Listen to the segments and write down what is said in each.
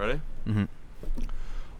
Ready? Mm-hmm.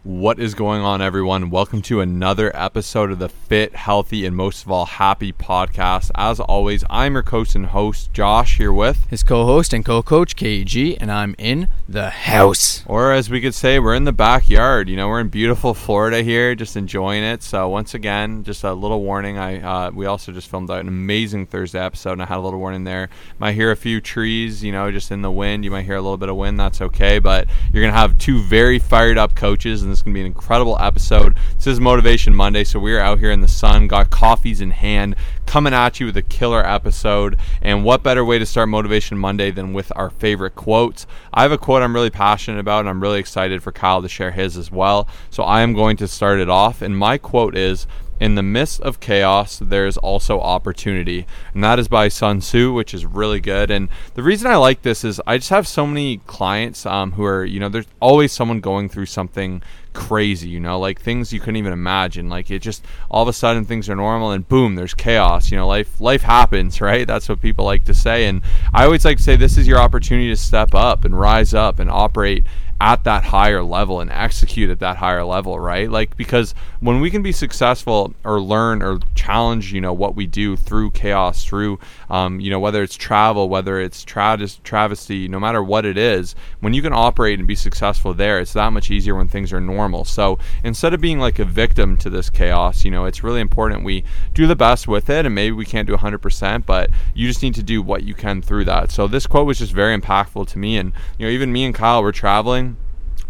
What is going on, everyone? Welcome to another episode of the Fit, Healthy, and most of all, Happy podcast. As always, I'm your coach and host, Josh, here with his co host and co coach, KG, and I'm in the house. Or as we could say, we're in the backyard. You know, we're in beautiful Florida here, just enjoying it. So, once again, just a little warning. I uh, We also just filmed out an amazing Thursday episode, and I had a little warning there. Might hear a few trees, you know, just in the wind. You might hear a little bit of wind. That's okay. But you're going to have two very fired up coaches this is going to be an incredible episode. This is Motivation Monday, so we're out here in the sun, got coffees in hand, coming at you with a killer episode. And what better way to start Motivation Monday than with our favorite quotes? I have a quote I'm really passionate about, and I'm really excited for Kyle to share his as well. So I am going to start it off. And my quote is, in the midst of chaos, there's also opportunity. And that is by Sun Tzu, which is really good. And the reason I like this is I just have so many clients um, who are, you know, there's always someone going through something crazy, you know, like things you couldn't even imagine. Like it just all of a sudden things are normal and boom, there's chaos. You know, life life happens, right? That's what people like to say. And I always like to say this is your opportunity to step up and rise up and operate at that higher level and execute at that higher level, right? Like because when we can be successful or learn or challenge, you know, what we do through chaos, through, um, you know, whether it's travel, whether it's travesty, no matter what it is, when you can operate and be successful there, it's that much easier when things are normal. So instead of being like a victim to this chaos, you know, it's really important we do the best with it, and maybe we can't do 100%, but you just need to do what you can through that. So this quote was just very impactful to me, and you know, even me and Kyle were traveling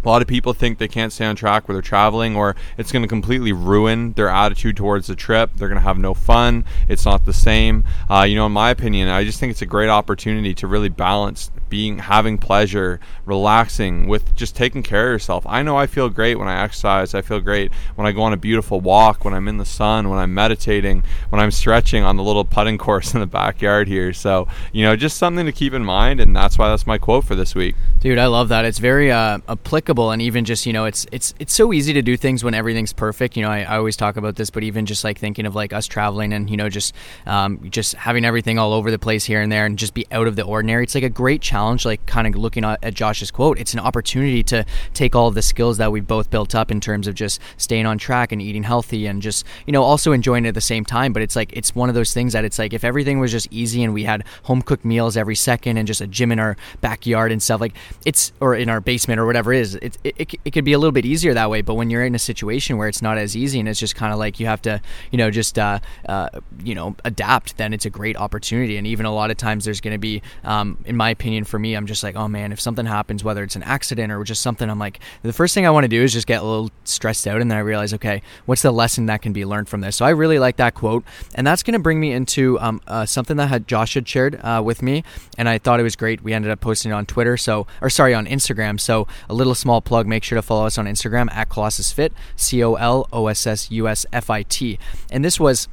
a lot of people think they can't stay on track where they're traveling, or it's going to completely ruin their attitude towards the trip. They're going to have no fun. It's not the same. Uh, you know, in my opinion, I just think it's a great opportunity to really balance being having pleasure, relaxing with just taking care of yourself. I know I feel great when I exercise. I feel great when I go on a beautiful walk, when I'm in the sun, when I'm meditating, when I'm stretching on the little putting course in the backyard here. So, you know, just something to keep in mind and that's why that's my quote for this week. Dude, I love that. It's very uh, applicable and even just, you know, it's it's it's so easy to do things when everything's perfect. You know, I, I always talk about this, but even just like thinking of like us traveling and, you know, just um, just having everything all over the place here and there and just be out of the ordinary. It's like a great challenge like kind of looking at Josh's quote, it's an opportunity to take all of the skills that we've both built up in terms of just staying on track and eating healthy and just, you know, also enjoying it at the same time. But it's like, it's one of those things that it's like, if everything was just easy and we had home cooked meals every second and just a gym in our backyard and stuff, like it's, or in our basement or whatever it is, it, it, it could be a little bit easier that way. But when you're in a situation where it's not as easy and it's just kind of like you have to, you know, just, uh, uh, you know, adapt, then it's a great opportunity. And even a lot of times there's going to be, um, in my opinion, for me, I'm just like, oh man, if something happens, whether it's an accident or just something, I'm like, the first thing I want to do is just get a little stressed out. And then I realize, okay, what's the lesson that can be learned from this? So I really like that quote. And that's going to bring me into um, uh, something that had Josh had shared uh, with me. And I thought it was great. We ended up posting it on Twitter. So, or sorry, on Instagram. So a little small plug, make sure to follow us on Instagram at Colossus Fit, C O L O S S U S F I T. And this was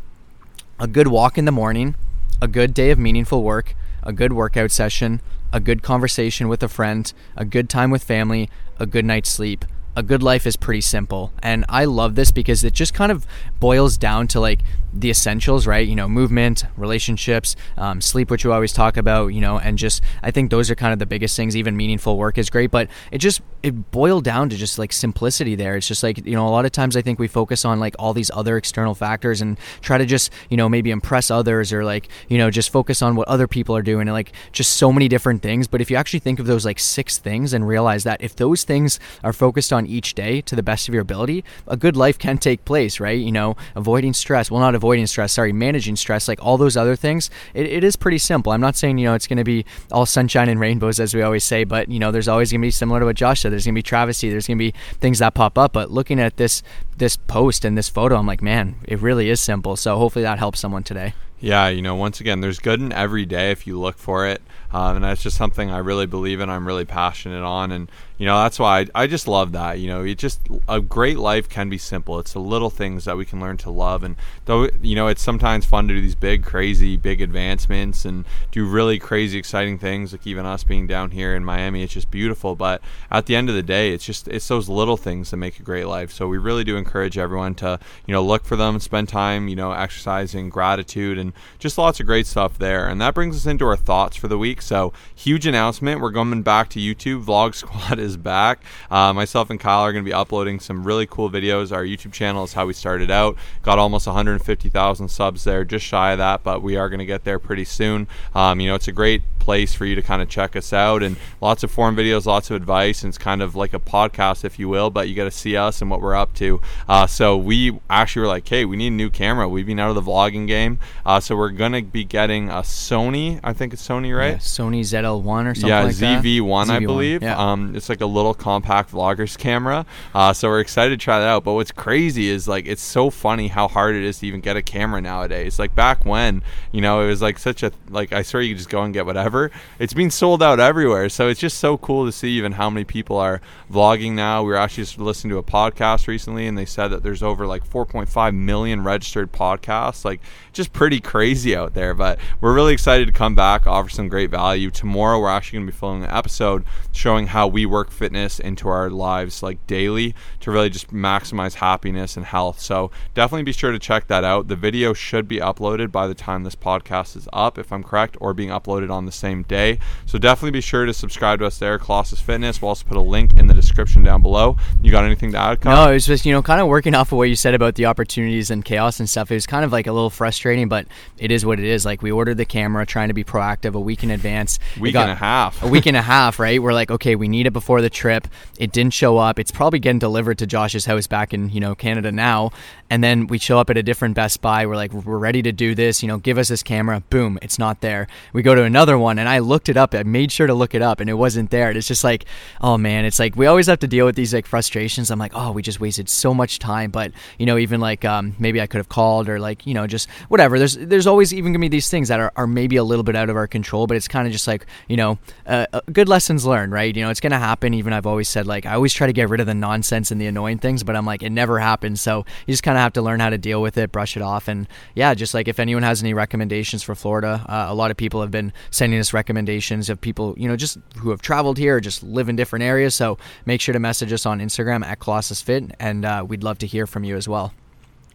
a good walk in the morning, a good day of meaningful work, a good workout session, a good conversation with a friend, a good time with family, a good night's sleep, a good life is pretty simple. And I love this because it just kind of boils down to like the essentials, right? You know, movement, relationships, um, sleep, which you always talk about, you know, and just I think those are kind of the biggest things. Even meaningful work is great, but it just it boiled down to just like simplicity there. It's just like, you know, a lot of times I think we focus on like all these other external factors and try to just, you know, maybe impress others or like, you know, just focus on what other people are doing and like just so many different things. But if you actually think of those like six things and realize that if those things are focused on each day to the best of your ability, a good life can take place, right? You know, avoiding stress. Well, not avoiding stress, sorry, managing stress, like all those other things. It, it is pretty simple. I'm not saying, you know, it's going to be all sunshine and rainbows, as we always say, but, you know, there's always going to be similar to what Josh said. There's going to be travesty. There's going to be things that pop up. But looking at this, this post and this photo, I'm like, man, it really is simple. So hopefully that helps someone today. Yeah, you know, once again, there's good in every day if you look for it. Um, and that's just something I really believe in. I'm really passionate on, and you know that's why I, I just love that. You know, it just a great life can be simple. It's the little things that we can learn to love, and though you know it's sometimes fun to do these big, crazy, big advancements and do really crazy, exciting things. Like even us being down here in Miami, it's just beautiful. But at the end of the day, it's just it's those little things that make a great life. So we really do encourage everyone to you know look for them, spend time, you know, exercising, gratitude, and just lots of great stuff there. And that brings us into our thoughts for the week. So huge announcement. We're coming back to YouTube. Vlog Squad is back. Uh, myself and Kyle are going to be uploading some really cool videos. Our YouTube channel is how we started out. Got almost 150,000 subs there, just shy of that, but we are going to get there pretty soon. Um, you know, it's a great place for you to kind of check us out and lots of forum videos, lots of advice, and it's kind of like a podcast, if you will, but you got to see us and what we're up to. Uh, so we actually were like, hey, we need a new camera. We've been out of the vlogging game, uh, so we're gonna be getting a Sony. I think it's Sony, right? Yeah, Sony ZL1 or something yeah, like ZV1, that. I believe. Yeah. Um, it's like a little compact vlogger's camera. Uh, so we're excited to try that out. But what's crazy is like it's so funny how hard it is to even get a camera nowadays. Like back when, you know, it was like such a like I swear you could just go and get whatever. It's being sold out everywhere. So it's just so cool to see even how many people are vlogging now. We were actually just listening to a podcast recently, and they said that there's over like 4.5 million registered podcasts. Like just pretty crazy out there. But we're really excited to come back, offer some great value. Tomorrow we're actually going to be filming an episode showing how we work fitness into our lives like daily to really just maximize happiness and health. So definitely be sure to check that out. The video should be uploaded by the time this podcast is up, if I'm correct, or being uploaded on the same day. So definitely be sure to subscribe to us there, Colossus Fitness. We'll also put a link in the description down below. You got anything to add? Kyle? No, it was just you know kind of working off of what you said about the opportunities and chaos and stuff. It was kind of like a little frustrating, but it is what it is. Like we ordered the camera, trying to be proactive a week in advance. We Week got and a half. a week and a half, right? We're like, okay, we need it before the trip. It didn't show up. It's probably getting delivered to Josh's house back in you know Canada now. And then we show up at a different Best Buy. We're like, we're ready to do this. You know, give us this camera. Boom, it's not there. We go to another one, and I looked it up. I made sure to look it up, and it wasn't there. And it's just like, oh man, it's like we always have to deal with these like frustrations. I'm like, oh, we just wasted so much time. But you know, even like um, maybe I could have called or like you know just whatever. There's there's always even gonna be these things that are, are maybe a little bit out of our control, but it's kind of just like you know, uh, uh, good lessons learned, right? You know, it's gonna happen. Even I've always said like I always try to get rid of the nonsense and the annoying things, but I'm like it never happens. So you just kind of have to learn how to deal with it, brush it off, and yeah, just like if anyone has any recommendations for Florida, uh, a lot of people have been sending us recommendations of people you know just who have traveled here or just live in different areas. So make sure to message us on Instagram at Colossus Fit, and uh, we'd love to hear from you as well.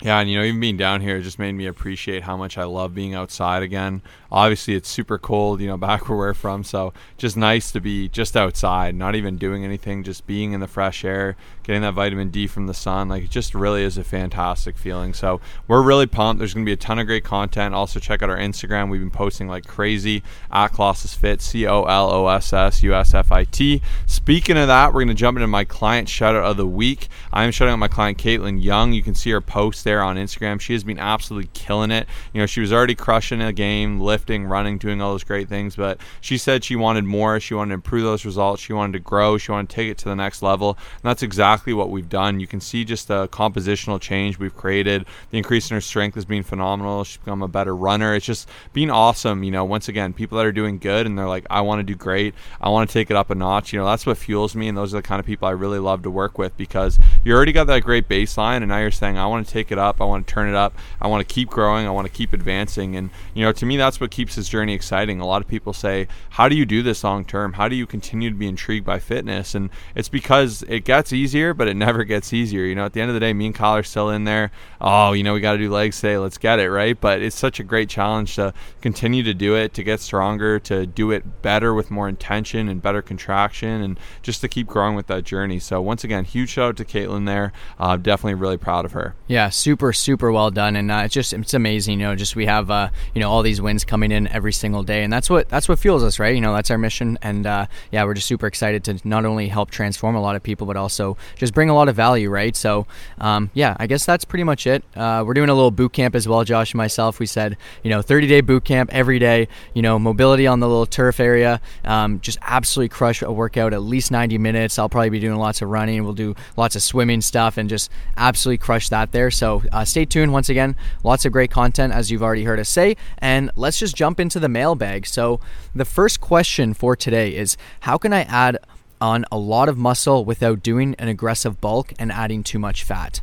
Yeah, and you know, even being down here it just made me appreciate how much I love being outside again. Obviously, it's super cold, you know, back where we're from, so just nice to be just outside, not even doing anything, just being in the fresh air, getting that vitamin D from the sun. Like, it just really is a fantastic feeling. So, we're really pumped. There's going to be a ton of great content. Also, check out our Instagram. We've been posting like crazy at Colossus Fit, C O L O S S U S F I T. Speaking of that, we're going to jump into my client shout out of the week. I'm shouting out my client, Caitlin Young. You can see her post there on Instagram. She has been absolutely killing it. You know, she was already crushing a game, lifting, running, doing all those great things, but she said she wanted more. She wanted to improve those results. She wanted to grow. She wanted to take it to the next level. And that's exactly what we've done. You can see just the compositional change we've created. The increase in her strength has been phenomenal. She's become a better runner. It's just been awesome. You know, once again, people that are doing good and they're like, I want to do great. I want to take it up a notch. You know, that's what fuels me. And those are the kind of people I really love to work with because you already got that great baseline and now you're saying, I want to take it up. I want to turn it up. I want to keep growing. I want to keep advancing. And, you know, to me, that's what keeps this journey exciting. A lot of people say, How do you do this long term? How do you continue to be intrigued by fitness? And it's because it gets easier, but it never gets easier. You know, at the end of the day, me and Kyle are still in there. Oh, you know, we got to do legs today. Let's get it, right? But it's such a great challenge to continue to do it, to get stronger, to do it better with more intention and better contraction, and just to keep growing with that journey. So, once again, huge shout out to Caitlin there. Uh, definitely really proud of her. Yeah, super, super well done, and uh, it's just it's amazing. You know, just we have uh, you know all these wins coming in every single day, and that's what that's what fuels us, right? You know, that's our mission, and uh, yeah, we're just super excited to not only help transform a lot of people, but also just bring a lot of value, right? So, um, yeah, I guess that's pretty much it. Uh, we're doing a little boot camp as well, Josh and myself. We said, you know, 30 day boot camp every day. You know, mobility on the little turf area. Um, just absolutely crush a workout at least 90 minutes. I'll probably be doing lots of running. We'll do lots of swimming stuff and just absolutely crush that there. So uh, stay tuned. Once again, lots of great content as you've already heard us say. And let's just jump into the mailbag. So the first question for today is how can I add on a lot of muscle without doing an aggressive bulk and adding too much fat?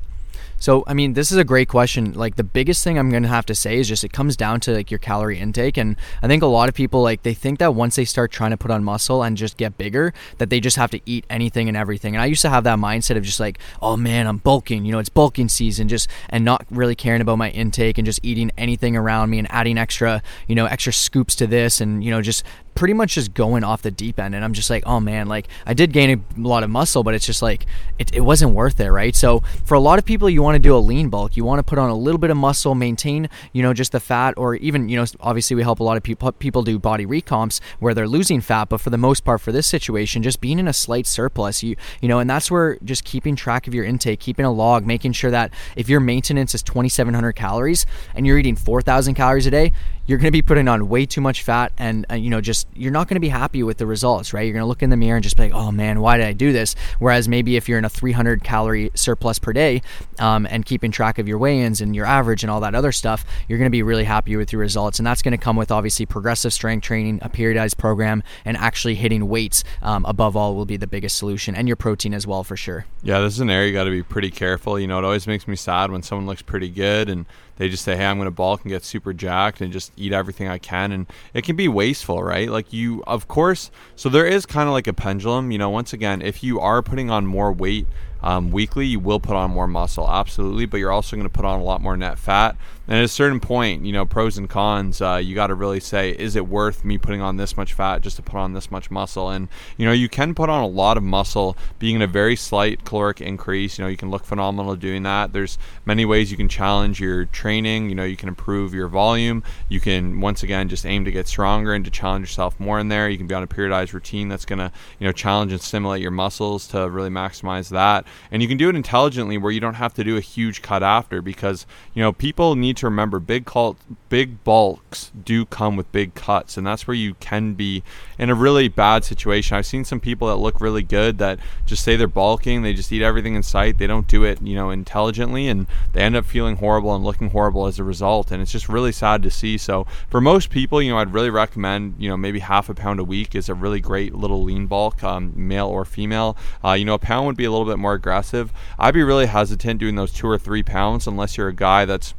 So, I mean, this is a great question. Like the biggest thing I'm going to have to say is just it comes down to like your calorie intake and I think a lot of people like they think that once they start trying to put on muscle and just get bigger that they just have to eat anything and everything. And I used to have that mindset of just like, "Oh man, I'm bulking, you know, it's bulking season," just and not really caring about my intake and just eating anything around me and adding extra, you know, extra scoops to this and, you know, just pretty much just going off the deep end and i'm just like oh man like i did gain a lot of muscle but it's just like it, it wasn't worth it right? So for a lot of people you want to do a lean bulk. You want to put on a little bit of muscle maintain you know just the fat or even you know obviously we help a lot of people people do body recomps where they're losing fat but for the most part for this situation just being in a slight surplus you you know and that's where just keeping track of your intake keeping a log making sure that if your maintenance is 2700 calories and you're eating 4000 calories a day you're going to be putting on way too much fat and uh, you know just you're not going to be happy with the results right? You're going to look in the mirror and just be like oh man why did i do this? Whereas maybe if you're in a 300 calorie surplus per day um, and keeping track of your weigh-ins and your average and all that other stuff you're going to be really happy with your results. And that's going to come with obviously progressive strength training a periodized program and actually hitting weights um, above all will be the biggest solution and your protein as well for sure. Yeah this is an area you got to be pretty careful. You know it always makes me sad when someone looks pretty good and they just say, "Hey, I'm going to bulk and get super jacked and just eat everything I can," and it can be wasteful, right? Like you, of course. So there is kind of like a pendulum. You know, once again, if you are putting on more weight um, weekly, you will put on more muscle, absolutely, but you're also going to put on a lot more net fat. And at a certain point, you know, pros and cons, uh, you got to really say, is it worth me putting on this much fat just to put on this much muscle? And, you know, you can put on a lot of muscle being in a very slight caloric increase. You know, you can look phenomenal doing that. There's many ways you can challenge your training. You know, you can improve your volume. You can, once again, just aim to get stronger and to challenge yourself more in there. You can be on a periodized routine that's going to, you know, challenge and stimulate your muscles to really maximize that. And you can do it intelligently where you don't have to do a huge cut after because, you know, people need to remember big cult, big bulks do come with big cuts, and that's where you can be in a really bad situation. I've seen some people that look really good that just say they're bulking, they just eat everything in sight, they don't do it, you know, intelligently, and they end up feeling horrible and looking horrible as a result, and it's just really sad to see. So for most people, you know, I'd really recommend, you know, maybe half a pound a week is a really great little lean bulk, um, male or female. Uh, you know, a pound would be a little bit more aggressive. I'd be really hesitant doing those two or three pounds unless you're a guy that's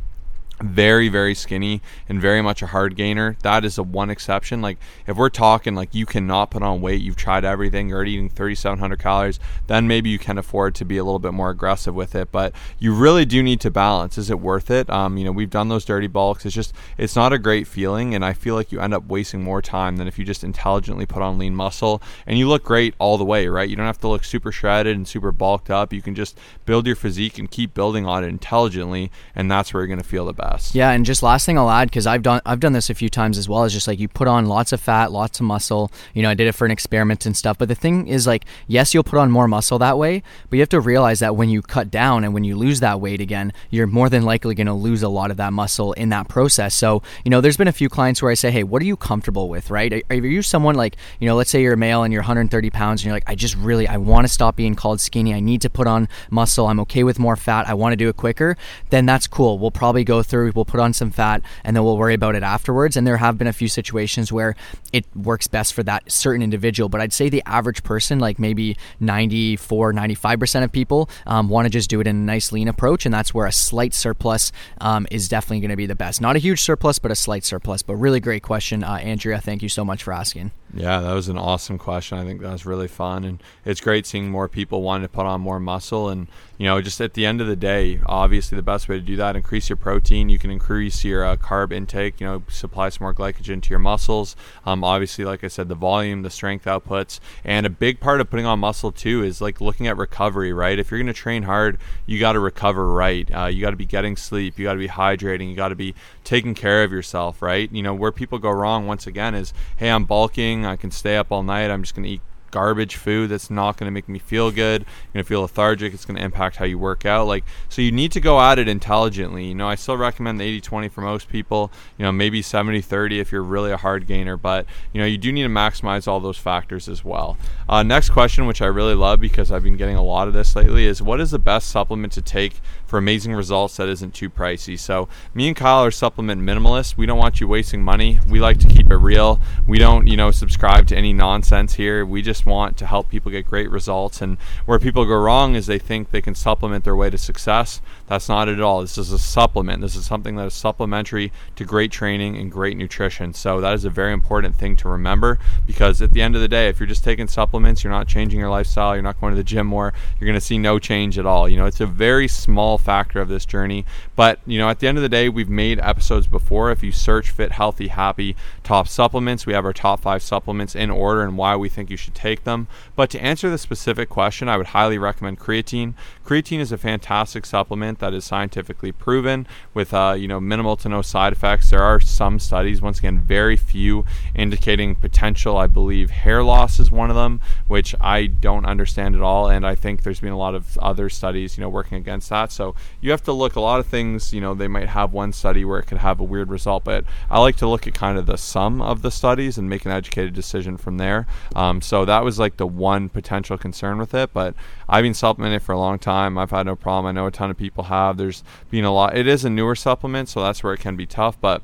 very very skinny and very much a hard gainer. That is a one exception. Like if we're talking like you cannot put on weight you've tried everything you're eating 3700 calories then maybe you can afford to be a little bit more aggressive with it. But you really do need to balance. Is it worth it? Um, you know we've done those dirty bulks. It's just it's not a great feeling and i feel like you end up wasting more time than if you just intelligently put on lean muscle. And you look great all the way right? You don't have to look super shredded and super bulked up. You can just build your physique and keep building on it intelligently and that's where you're going to feel the best yeah, and just last thing I'll add because I've done I've done this a few times as well is just like you put on lots of fat, lots of muscle. You know, I did it for an experiment and stuff. But the thing is like, yes, you'll put on more muscle that way, but you have to realize that when you cut down and when you lose that weight again, you're more than likely going to lose a lot of that muscle in that process. So you know, there's been a few clients where I say, hey, what are you comfortable with, right? Are, are you someone like you know, let's say you're a male and you're 130 pounds and you're like, I just really I want to stop being called skinny. I need to put on muscle. I'm okay with more fat. I want to do it quicker. Then that's cool. We'll probably go through We'll put on some fat and then we'll worry about it afterwards. And there have been a few situations where it works best for that certain individual. But I'd say the average person, like maybe 94, 95% of people, um, want to just do it in a nice lean approach. And that's where a slight surplus um, is definitely going to be the best. Not a huge surplus, but a slight surplus. But really great question, uh, Andrea. Thank you so much for asking. Yeah, that was an awesome question. I think that was really fun, and it's great seeing more people wanting to put on more muscle. And you know, just at the end of the day, obviously the best way to do that increase your protein. You can increase your uh, carb intake. You know, supply some more glycogen to your muscles. Um, obviously, like I said, the volume, the strength outputs, and a big part of putting on muscle too is like looking at recovery. Right, if you're going to train hard, you got to recover right. Uh, you got to be getting sleep. You got to be hydrating. You got to be taking care of yourself. Right. You know, where people go wrong once again is, hey, I'm bulking I can stay up all night. I'm just going to eat garbage food that's not going to make me feel good. You're going to feel lethargic. It's going to impact how you work out. Like, so you need to go at it intelligently. You know, I still recommend the 80 20 for most people, you know, maybe 70 30 if you're really a hard gainer, but, you know, you do need to maximize all those factors as well. Uh, next question, which I really love because I've been getting a lot of this lately, is what is the best supplement to take for amazing results that isn't too pricey? So, me and Kyle are supplement minimalists. We don't want you wasting money. We like to keep it real. We don't, you know, subscribe to any nonsense here. We just just want to help people get great results. And where people go wrong is they think they can supplement their way to success. That's not it at all. This is a supplement. This is something that is supplementary to great training and great nutrition. So that is a very important thing to remember because at the end of the day, if you're just taking supplements, you're not changing your lifestyle, you're not going to the gym more, you're going to see no change at all. You know, it's a very small factor of this journey. But, you know, at the end of the day, we've made episodes before. If you search Fit, Healthy, Happy top supplements, we have our top five supplements in order and why we think you should take them. But to answer the specific question, I would highly recommend creatine. Creatine is a fantastic supplement that is scientifically proven with, uh, you know, minimal to no side effects. There are some studies, once again, very few, indicating potential. I believe hair loss is one of them, which I don't understand at all. And I think there's been a lot of other studies, you know, working against that. So you have to look a lot of things, you know, they might have one study where it could have a weird result, but I like to look at kind of the sum of the studies and make an educated decision from there. Um, so that was like the one potential concern with it. But I've been supplementing for a long time. I've had no problem. I know a ton of people have. There's been a lot. It is a newer supplement, so that's where it can be tough. But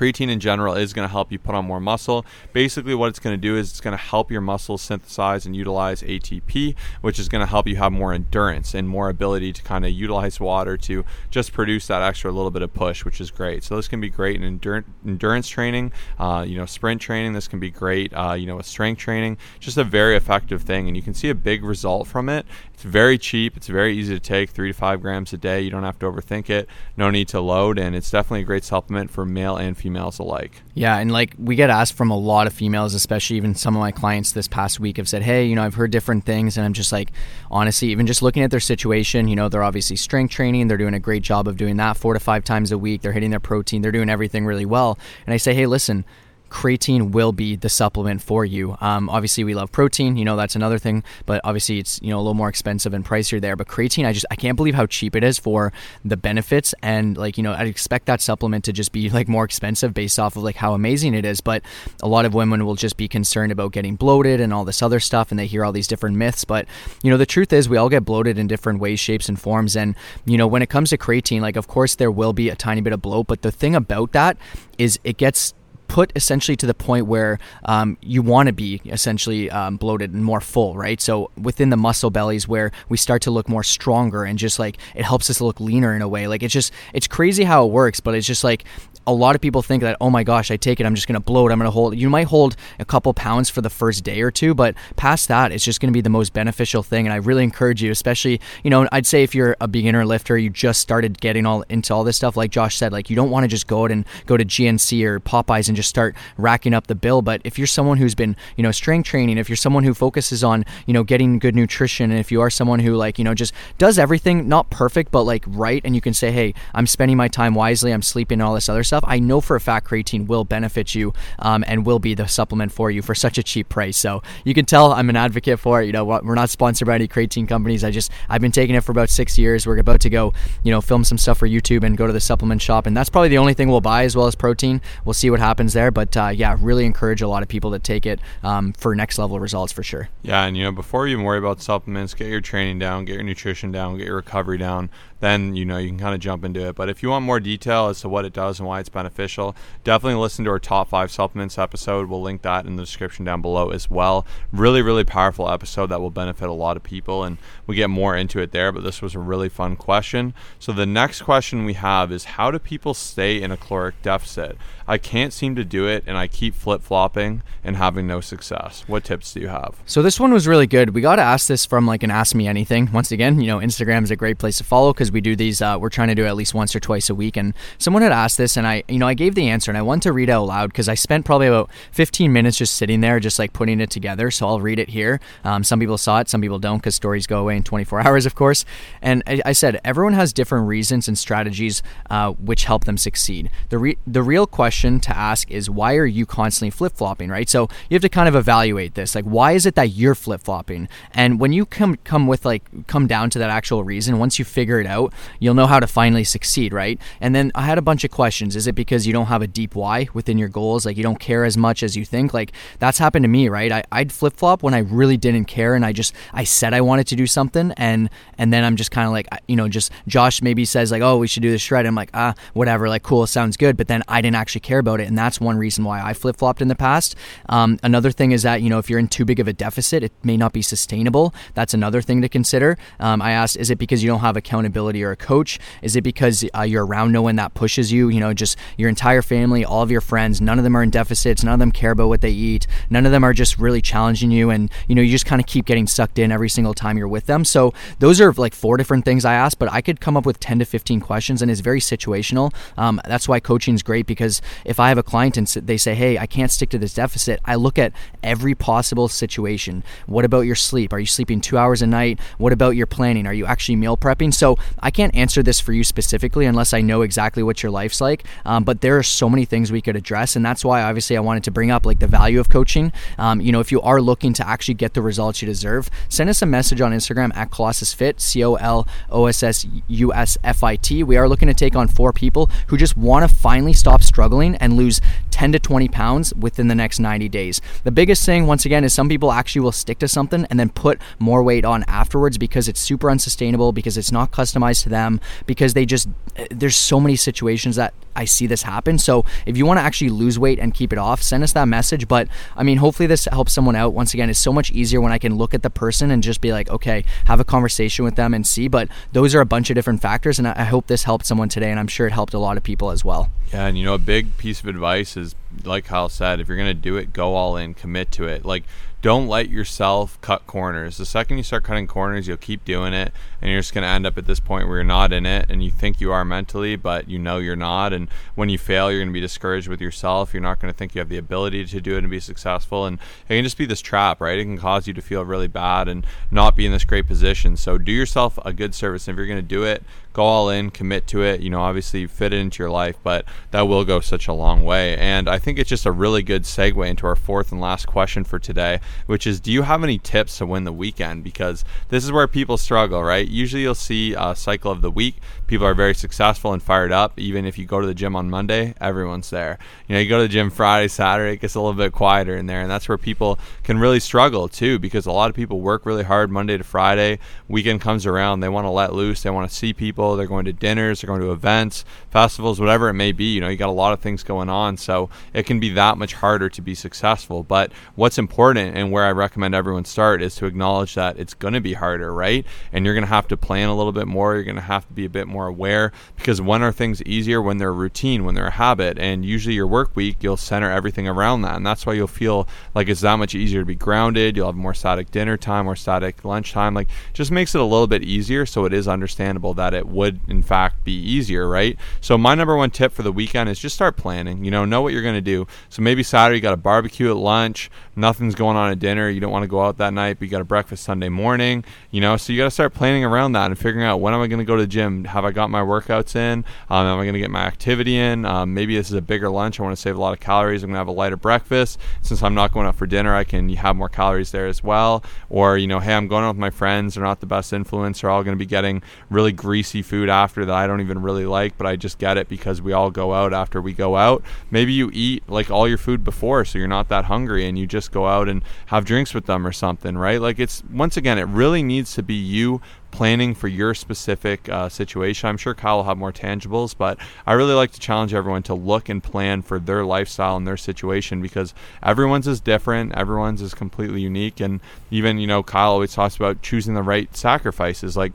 creatine in general is going to help you put on more muscle. Basically, what it's going to do is it's going to help your muscles synthesize and utilize ATP, which is going to help you have more endurance and more ability to kind of utilize water to just produce that extra little bit of push, which is great. So this can be great in endur- endurance training, uh, you know, sprint training. This can be great, uh, you know, with strength training. Just a very effective thing, and you can see a big result from it. It's very cheap. It's very easy to take, three to five grams a day. You don't have to overthink it. No need to load, and it's definitely a great supplement for male and females alike. Yeah, and like we get asked from a lot of females, especially even some of my clients this past week have said, "Hey, you know, I've heard different things," and I'm just like, honestly, even just looking at their situation, you know, they're obviously strength training. They're doing a great job of doing that four to five times a week. They're hitting their protein. They're doing everything really well. And I say, hey, listen creatine will be the supplement for you. Um, obviously, we love protein. You know, that's another thing. But obviously, it's you know a little more expensive and pricier there. But creatine, I just I can't believe how cheap it is for the benefits. And like you know, I'd expect that supplement to just be like more expensive based off of like how amazing it is. But a lot of women will just be concerned about getting bloated and all this other stuff, and they hear all these different myths. But you know, the truth is, we all get bloated in different ways, shapes, and forms. And you know, when it comes to creatine, like of course there will be a tiny bit of bloat, but the thing about that is it gets put essentially to the point where um, you want to be essentially um, bloated and more full, right? So within the muscle bellies where we start to look more stronger and just like it helps us look leaner in a way. Like it's just it's crazy how it works, but it's just like a lot of people think that oh my gosh i take it i'm just going to blow it i'm going to hold you might hold a couple pounds for the first day or two but past that it's just going to be the most beneficial thing and i really encourage you especially you know i'd say if you're a beginner lifter you just started getting all into all this stuff like josh said like you don't want to just go out and go to gnc or popeyes and just start racking up the bill but if you're someone who's been you know strength training if you're someone who focuses on you know getting good nutrition and if you are someone who like you know just does everything not perfect but like right and you can say hey i'm spending my time wisely i'm sleeping all this other stuff I know for a fact creatine will benefit you um, and will be the supplement for you for such a cheap price. So you can tell I'm an advocate for it. You know, we're not sponsored by any creatine companies. I just I've been taking it for about six years. We're about to go, you know, film some stuff for YouTube and go to the supplement shop, and that's probably the only thing we'll buy as well as protein. We'll see what happens there, but uh, yeah, really encourage a lot of people to take it um, for next level results for sure. Yeah, and you know, before you even worry about supplements, get your training down, get your nutrition down, get your recovery down then you know you can kind of jump into it. But if you want more detail as to what it does and why it's beneficial, definitely listen to our top five supplements episode. We'll link that in the description down below as well. Really, really powerful episode that will benefit a lot of people, and we get more into it there. But this was a really fun question. So the next question we have is how do people stay in a caloric deficit? I can't seem to do it, and I keep flip flopping and having no success. What tips do you have? So this one was really good. We got to ask this from like an Ask Me Anything. Once again, you know, Instagram is a great place to follow because we do these. Uh, we're trying to do at least once or twice a week. And someone had asked this, and I, you know, I gave the answer, and I want to read out loud because I spent probably about 15 minutes just sitting there, just like putting it together. So I'll read it here. Um, some people saw it, some people don't, because stories go away in 24 hours, of course. And I, I said everyone has different reasons and strategies uh, which help them succeed. The re- the real question question to ask is why are you constantly flip flopping, right? So you have to kind of evaluate this. Like, why is it that you're flip flopping? And when you come come with like come down to that actual reason, once you figure it out, you'll know how to finally succeed, right? And then I had a bunch of questions. Is it because you don't have a deep why within your goals? Like you don't care as much as you think? Like that's happened to me, right? I, I'd flip flop when I really didn't care and I just, I said I wanted to do something and, and then I'm just kind of like, you know, just Josh maybe says like, oh, we should do the shred. I'm like, ah, whatever, like cool, sounds good. But then I didn't actually care about it. And that's one reason why I flip flopped in the past. Um, another thing is that, you know, if you're in too big of a deficit, it may not be sustainable. That's another thing to consider. Um, I asked, is it because you don't have accountability or a coach? Is it because uh, you're around no one that pushes you? You know, just your entire family, all of your friends, none of them are in deficits. None of them care about what they eat. None of them are just really challenging you. And, you know, you just kind of keep getting sucked in every single time you're with them. So those are like four different things I asked, but I could come up with 10 to 15 questions and it's very situational. Um, that's why coaching is great because if I have a client and they say, hey, I can't stick to this deficit, I look at every possible situation. What about your sleep? Are you sleeping two hours a night? What about your planning? Are you actually meal prepping? So I can't answer this for you specifically unless I know exactly what your life's like. Um, but there are so many things we could address. And that's why obviously I wanted to bring up like the value of coaching. Um, you know, if you are looking to actually get the results you deserve, send us a message on Instagram at Colossus Fit, C O L O S S U S F I T. We are looking to take on four people who just want to finally stop struggling and lose 10 to 20 pounds within the next 90 days. The biggest thing, once again, is some people actually will stick to something and then put more weight on afterwards because it's super unsustainable, because it's not customized to them, because they just, eh, there's so many situations that I see this happen. So if you want to actually lose weight and keep it off, send us that message. But I mean, hopefully this helps someone out. Once again, it's so much easier when I can look at the person and just be like, okay, have a conversation with them and see. But those are a bunch of different factors, and I hope this helped someone today, and I'm sure it helped a lot of people as well. Yeah, and you know, a big piece of advice is like Kyle said, if you're gonna do it, go all in, commit to it. Like don't let yourself cut corners. The second you start cutting corners, you'll keep doing it, and you're just going to end up at this point where you're not in it, and you think you are mentally, but you know you're not. And when you fail, you're going to be discouraged with yourself. You're not going to think you have the ability to do it and be successful. And it can just be this trap, right? It can cause you to feel really bad and not be in this great position. So do yourself a good service. And if you're going to do it, go all in, commit to it. You know, obviously fit it into your life, but that will go such a long way. And I think it's just a really good segue into our fourth and last question for today which is do you have any tips to win the weekend? Because this is where people struggle, right? Usually you'll see a cycle of the week. People are very successful and fired up. Even if you go to the gym on Monday, everyone's there. You know, you go to the gym Friday, Saturday, it gets a little bit quieter in there. And that's where people can really struggle too, because a lot of people work really hard Monday to Friday. Weekend comes around, they want to let loose, they want to see people, they're going to dinners, they're going to events, festivals, whatever it may be. You know, you got a lot of things going on. So it can be that much harder to be successful. But what's important and where I recommend everyone start is to acknowledge that it's going to be harder, right? And you're going to have to plan a little bit more. You're going to have to be a bit more aware because when are things easier? When they're routine, when they're a habit. And usually your work week, you'll center everything around that. And that's why you'll feel like it's that much easier to be grounded. You'll have more static dinner time, more static lunch time. Like, just makes it a little bit easier. So it is understandable that it would, in fact, be easier, right? So my number one tip for the weekend is just start planning. You know, know what you're going to do. So maybe Saturday, you got a barbecue at lunch, nothing's going on at dinner. You don't want to go out that night, but you got a breakfast Sunday morning, you know, so you got to start planning around that and figuring out when am I going to go to the gym? Have I got my workouts in? Um, am I going to get my activity in? Um, maybe this is a bigger lunch. I want to save a lot of calories. I'm going to have a lighter breakfast. Since I'm not going out for dinner, I can have more calories there as well. Or, you know, hey, I'm going out with my friends. They're not the best influence. They're all going to be getting really greasy food after that I don't even really like, but I just get it because we all go out after we go out. Maybe you eat like all your food before, so you're not that hungry and you just go out and have drinks with them or something, right? Like it's once again, it really needs to be you planning for your specific uh, situation. I'm sure Kyle will have more tangibles, but I really like to challenge everyone to look and plan for their lifestyle and their situation because everyone's is different, everyone's is completely unique, and even you know Kyle always talks about choosing the right sacrifices, like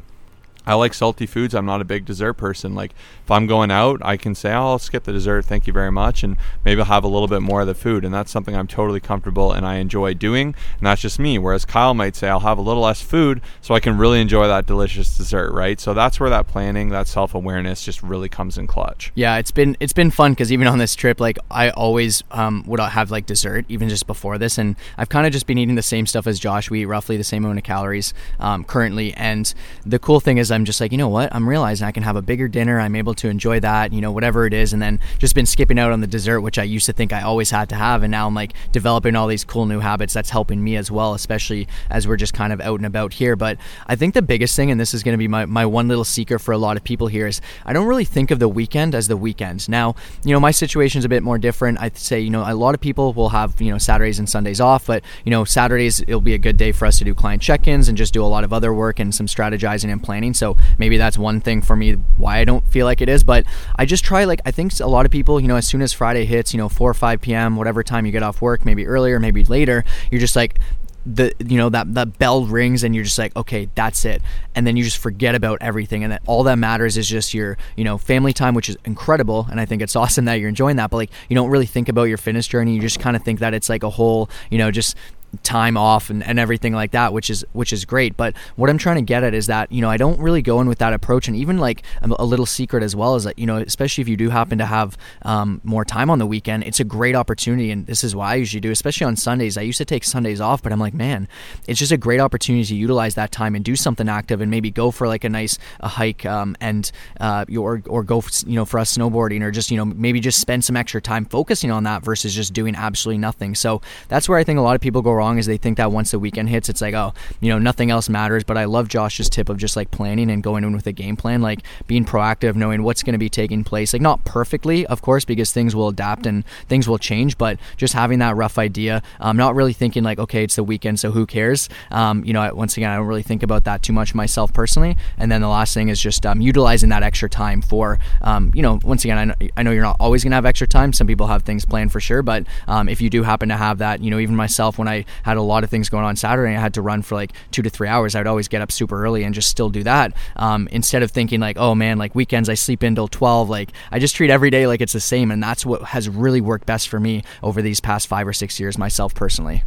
I like salty foods. I'm not a big dessert person. Like if I'm going out, I can say, oh, I'll skip the dessert. Thank you very much. And maybe I'll have a little bit more of the food. And that's something I'm totally comfortable and I enjoy doing. And that's just me. Whereas Kyle might say, I'll have a little less food so I can really enjoy that delicious dessert, right? So that's where that planning, that self awareness just really comes in clutch. Yeah, it's been it's been fun because even on this trip, like I always um, would have like dessert even just before this, and I've kind of just been eating the same stuff as Josh. We eat roughly the same amount of calories um, currently, and the cool thing is I'm just like, you know what? I'm realizing I can have a bigger dinner. I'm able to enjoy that, you know, whatever it is. And then just been skipping out on the dessert, which I used to think I always had to have. And now I'm like developing all these cool new habits that's helping me as well, especially as we're just kind of out and about here. But I think the biggest thing, and this is going to be my, my one little secret for a lot of people here, is I don't really think of the weekend as the weekend. Now, you know, my situation is a bit more different. I'd say, you know, a lot of people will have, you know, Saturdays and Sundays off, but, you know, Saturdays, it'll be a good day for us to do client check ins and just do a lot of other work and some strategizing and planning. So maybe that's one thing for me why I don't feel like it is. But I just try, like, I think a lot of people, you know, as soon as Friday hits, you know, 4 or 5 p.m., whatever time you get off work, maybe earlier, maybe later, you're just like, the you know that that bell rings and you're just like okay that's it and then you just forget about everything and that all that matters is just your you know family time which is incredible and i think it's awesome that you're enjoying that but like you don't really think about your fitness journey you just kind of think that it's like a whole you know just time off and, and everything like that which is which is great. But what i'm trying to get at is that you know i don't really go in with that approach. And even like a, little secret as well is that you know especially if you do happen to have um, more time on the weekend it's a great opportunity. And this is why i usually do especially on sundays. I used to take sundays off but i'm like man it's just a great opportunity to utilize that time and do something active and maybe go for like a nice a hike um, and uh, or, or go you know for us snowboarding or just you know maybe just spend some extra time focusing on that versus just doing absolutely nothing. So that's where i think a lot of people go wrong wrong is they think that once the weekend hits, it's like, oh, you know, nothing else matters. But I love Josh's tip of just like planning and going in with a game plan, like being proactive, knowing what's going to be taking place. Like, not perfectly, of course, because things will adapt and things will change, but just having that rough idea, um, not really thinking like, okay, it's the weekend, so who cares? Um, you know, once again, I don't really think about that too much myself personally. And then the last thing is just um, utilizing that extra time for, um, you know, once again, I know, I know you're not always going to have extra time. Some people have things planned for sure, but um, if you do happen to have that, you know, even myself, when I had a lot of things going on Saturday. I had to run for like two to three hours. I would always get up super early and just still do that. Um, instead of thinking like, oh man, like weekends I sleep until 12. Like I just treat every day like it's the same. And that's what has really worked best for me over these past five or six years myself personally.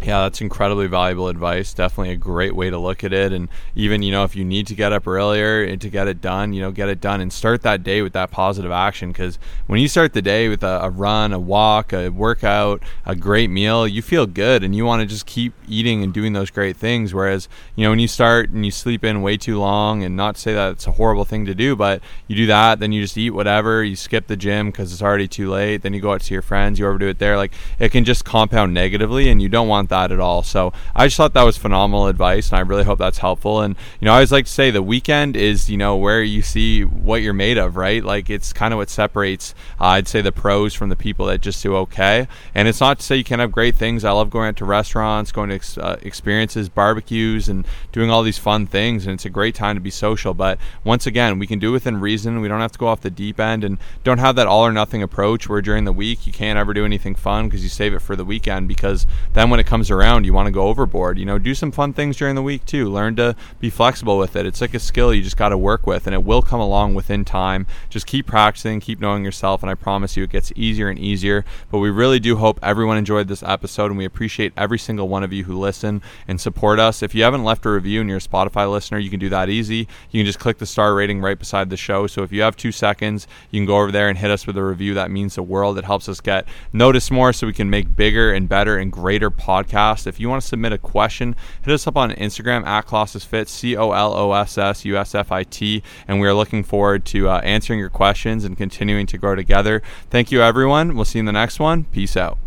Yeah, that's incredibly valuable advice. Definitely a great way to look at it. And even, you know, if you need to get up earlier to get it done, you know, get it done and start that day with that positive action. Because when you start the day with a, a, run, a walk, a workout, a great meal, you feel good and you want to just keep eating and doing those great things. Whereas, you know, when you start and you sleep in way too long, and not to say that it's a horrible thing to do, but you do that, then you just eat whatever, you skip the gym because it's already too late, then you go out to your friends, you overdo it there. Like it can just compound negatively, and you don't want that at all. So I just thought that was phenomenal advice, and I really hope that's helpful. And you know, I always like to say the weekend is you know where you see what you're made of, right? Like it's kind of what separates uh, I'd say the pros from the people that just do okay. And it's not to say you can't have great things. I love going out to restaurants, going to ex- uh, experiences, barbecues, and doing all these fun things, and it's a great time to be social. But once again, we can do within reason. We don't have to go off the deep end, and don't have that all or nothing approach where during the week you can't ever do anything fun because you save it for the weekend. Because then when it comes around you want to go overboard. You know, do some fun things during the week too. Learn to be flexible with it. It's like a skill you just got to work with, and it will come along within time. Just keep practicing, keep knowing yourself, and I promise you, it gets easier and easier. But we really do hope everyone enjoyed this episode, and we appreciate every single one of you who listen and support us. If you haven't left a review and you're a Spotify listener, you can do that easy. You can just click the star rating right beside the show. So if you have two seconds, you can go over there and hit us with a review. That means the world. It helps us get noticed more so we can make bigger and better and greater podcasts. If you want to submit a question, hit us up on Instagram at Colossus Fit, C O L O S S U S F I T, and we are looking forward to uh, answering your questions and continuing to grow together. Thank you, everyone. We'll see you in the next one. Peace out.